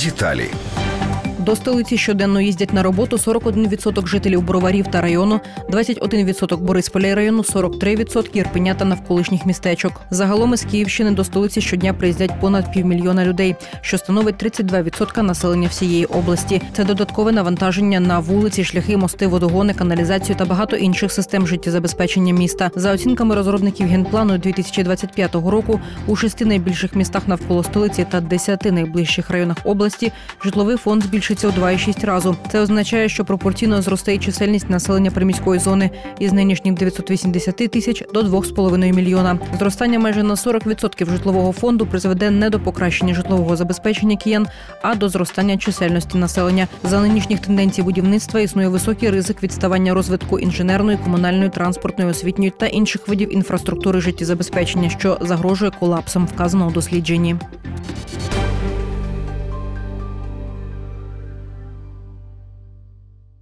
Деталі. До столиці щоденно їздять на роботу 41% жителів Броварів та району, 21% Борисполя району, 43% Ірпеня та навколишніх містечок. Загалом із Київщини до столиці щодня приїздять понад півмільйона людей, що становить 32% населення всієї області. Це додаткове навантаження на вулиці, шляхи, мости, водогони, каналізацію та багато інших систем життєзабезпечення міста. За оцінками розробників генплану 2025 року у шести найбільших містах навколо столиці та десяти найближчих районах області житловий фонд збільшиться у 2,6 разу. Це означає, що пропорційно зросте чисельність населення приміської зони із нинішніх 980 тисяч до 2,5 мільйона. Зростання майже на 40% житлового фонду призведе не до покращення житлового забезпечення киян, а до зростання чисельності населення. За нинішніх тенденцій будівництва існує високий ризик відставання розвитку інженерної, комунальної, транспортної, освітньої та інших видів інфраструктури життєзабезпечення, що загрожує колапсом, вказано у дослідженні.